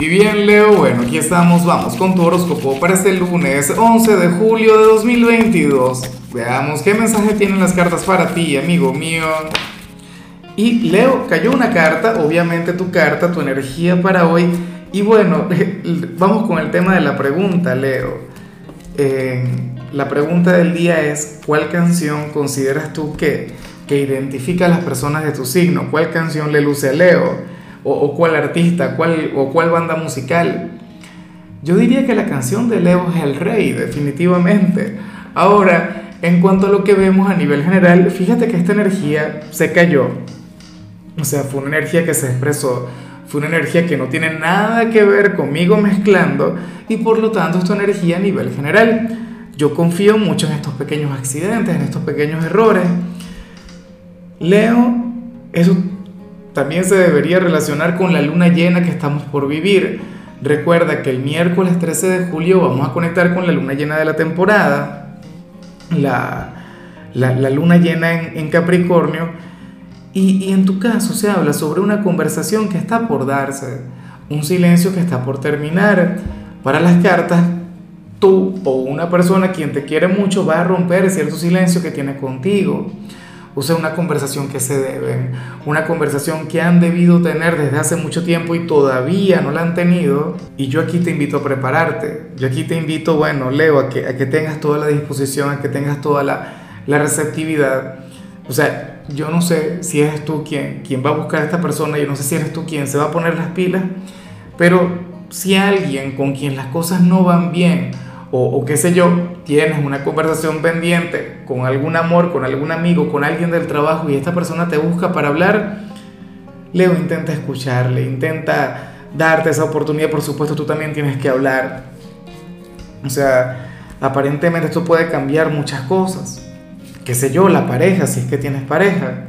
Y bien, Leo, bueno, aquí estamos, vamos con tu horóscopo para este lunes 11 de julio de 2022. Veamos qué mensaje tienen las cartas para ti, amigo mío. Y Leo, cayó una carta, obviamente tu carta, tu energía para hoy. Y bueno, vamos con el tema de la pregunta, Leo. Eh, la pregunta del día es, ¿cuál canción consideras tú que, que identifica a las personas de tu signo? ¿Cuál canción le luce a Leo? O, cuál artista, cuál, o cuál banda musical. Yo diría que la canción de Leo es el rey, definitivamente. Ahora, en cuanto a lo que vemos a nivel general, fíjate que esta energía se cayó. O sea, fue una energía que se expresó, fue una energía que no tiene nada que ver conmigo mezclando y por lo tanto esta energía a nivel general. Yo confío mucho en estos pequeños accidentes, en estos pequeños errores. Leo, eso también se debería relacionar con la luna llena que estamos por vivir. Recuerda que el miércoles 13 de julio vamos a conectar con la luna llena de la temporada, la, la, luna llena en, Capricornio, y, y, en tu caso se habla sobre una conversación que está por darse, un silencio que está por terminar. Para las cartas, tú o una persona quien te quiere mucho va a romper cierto silencio que tiene contigo o sea, una conversación que se deben, una conversación que han debido tener desde hace mucho tiempo y todavía no la han tenido. Y yo aquí te invito a prepararte, yo aquí te invito, bueno, Leo, a que, a que tengas toda la disposición, a que tengas toda la, la receptividad. O sea, yo no sé si eres tú quien, quien va a buscar a esta persona, yo no sé si eres tú quien se va a poner las pilas, pero si alguien con quien las cosas no van bien, o, qué sé yo, tienes una conversación pendiente con algún amor, con algún amigo, con alguien del trabajo y esta persona te busca para hablar, Leo intenta escucharle, intenta darte esa oportunidad, por supuesto tú también tienes que hablar. O sea, aparentemente esto puede cambiar muchas cosas. Qué sé yo, la pareja, si es que tienes pareja.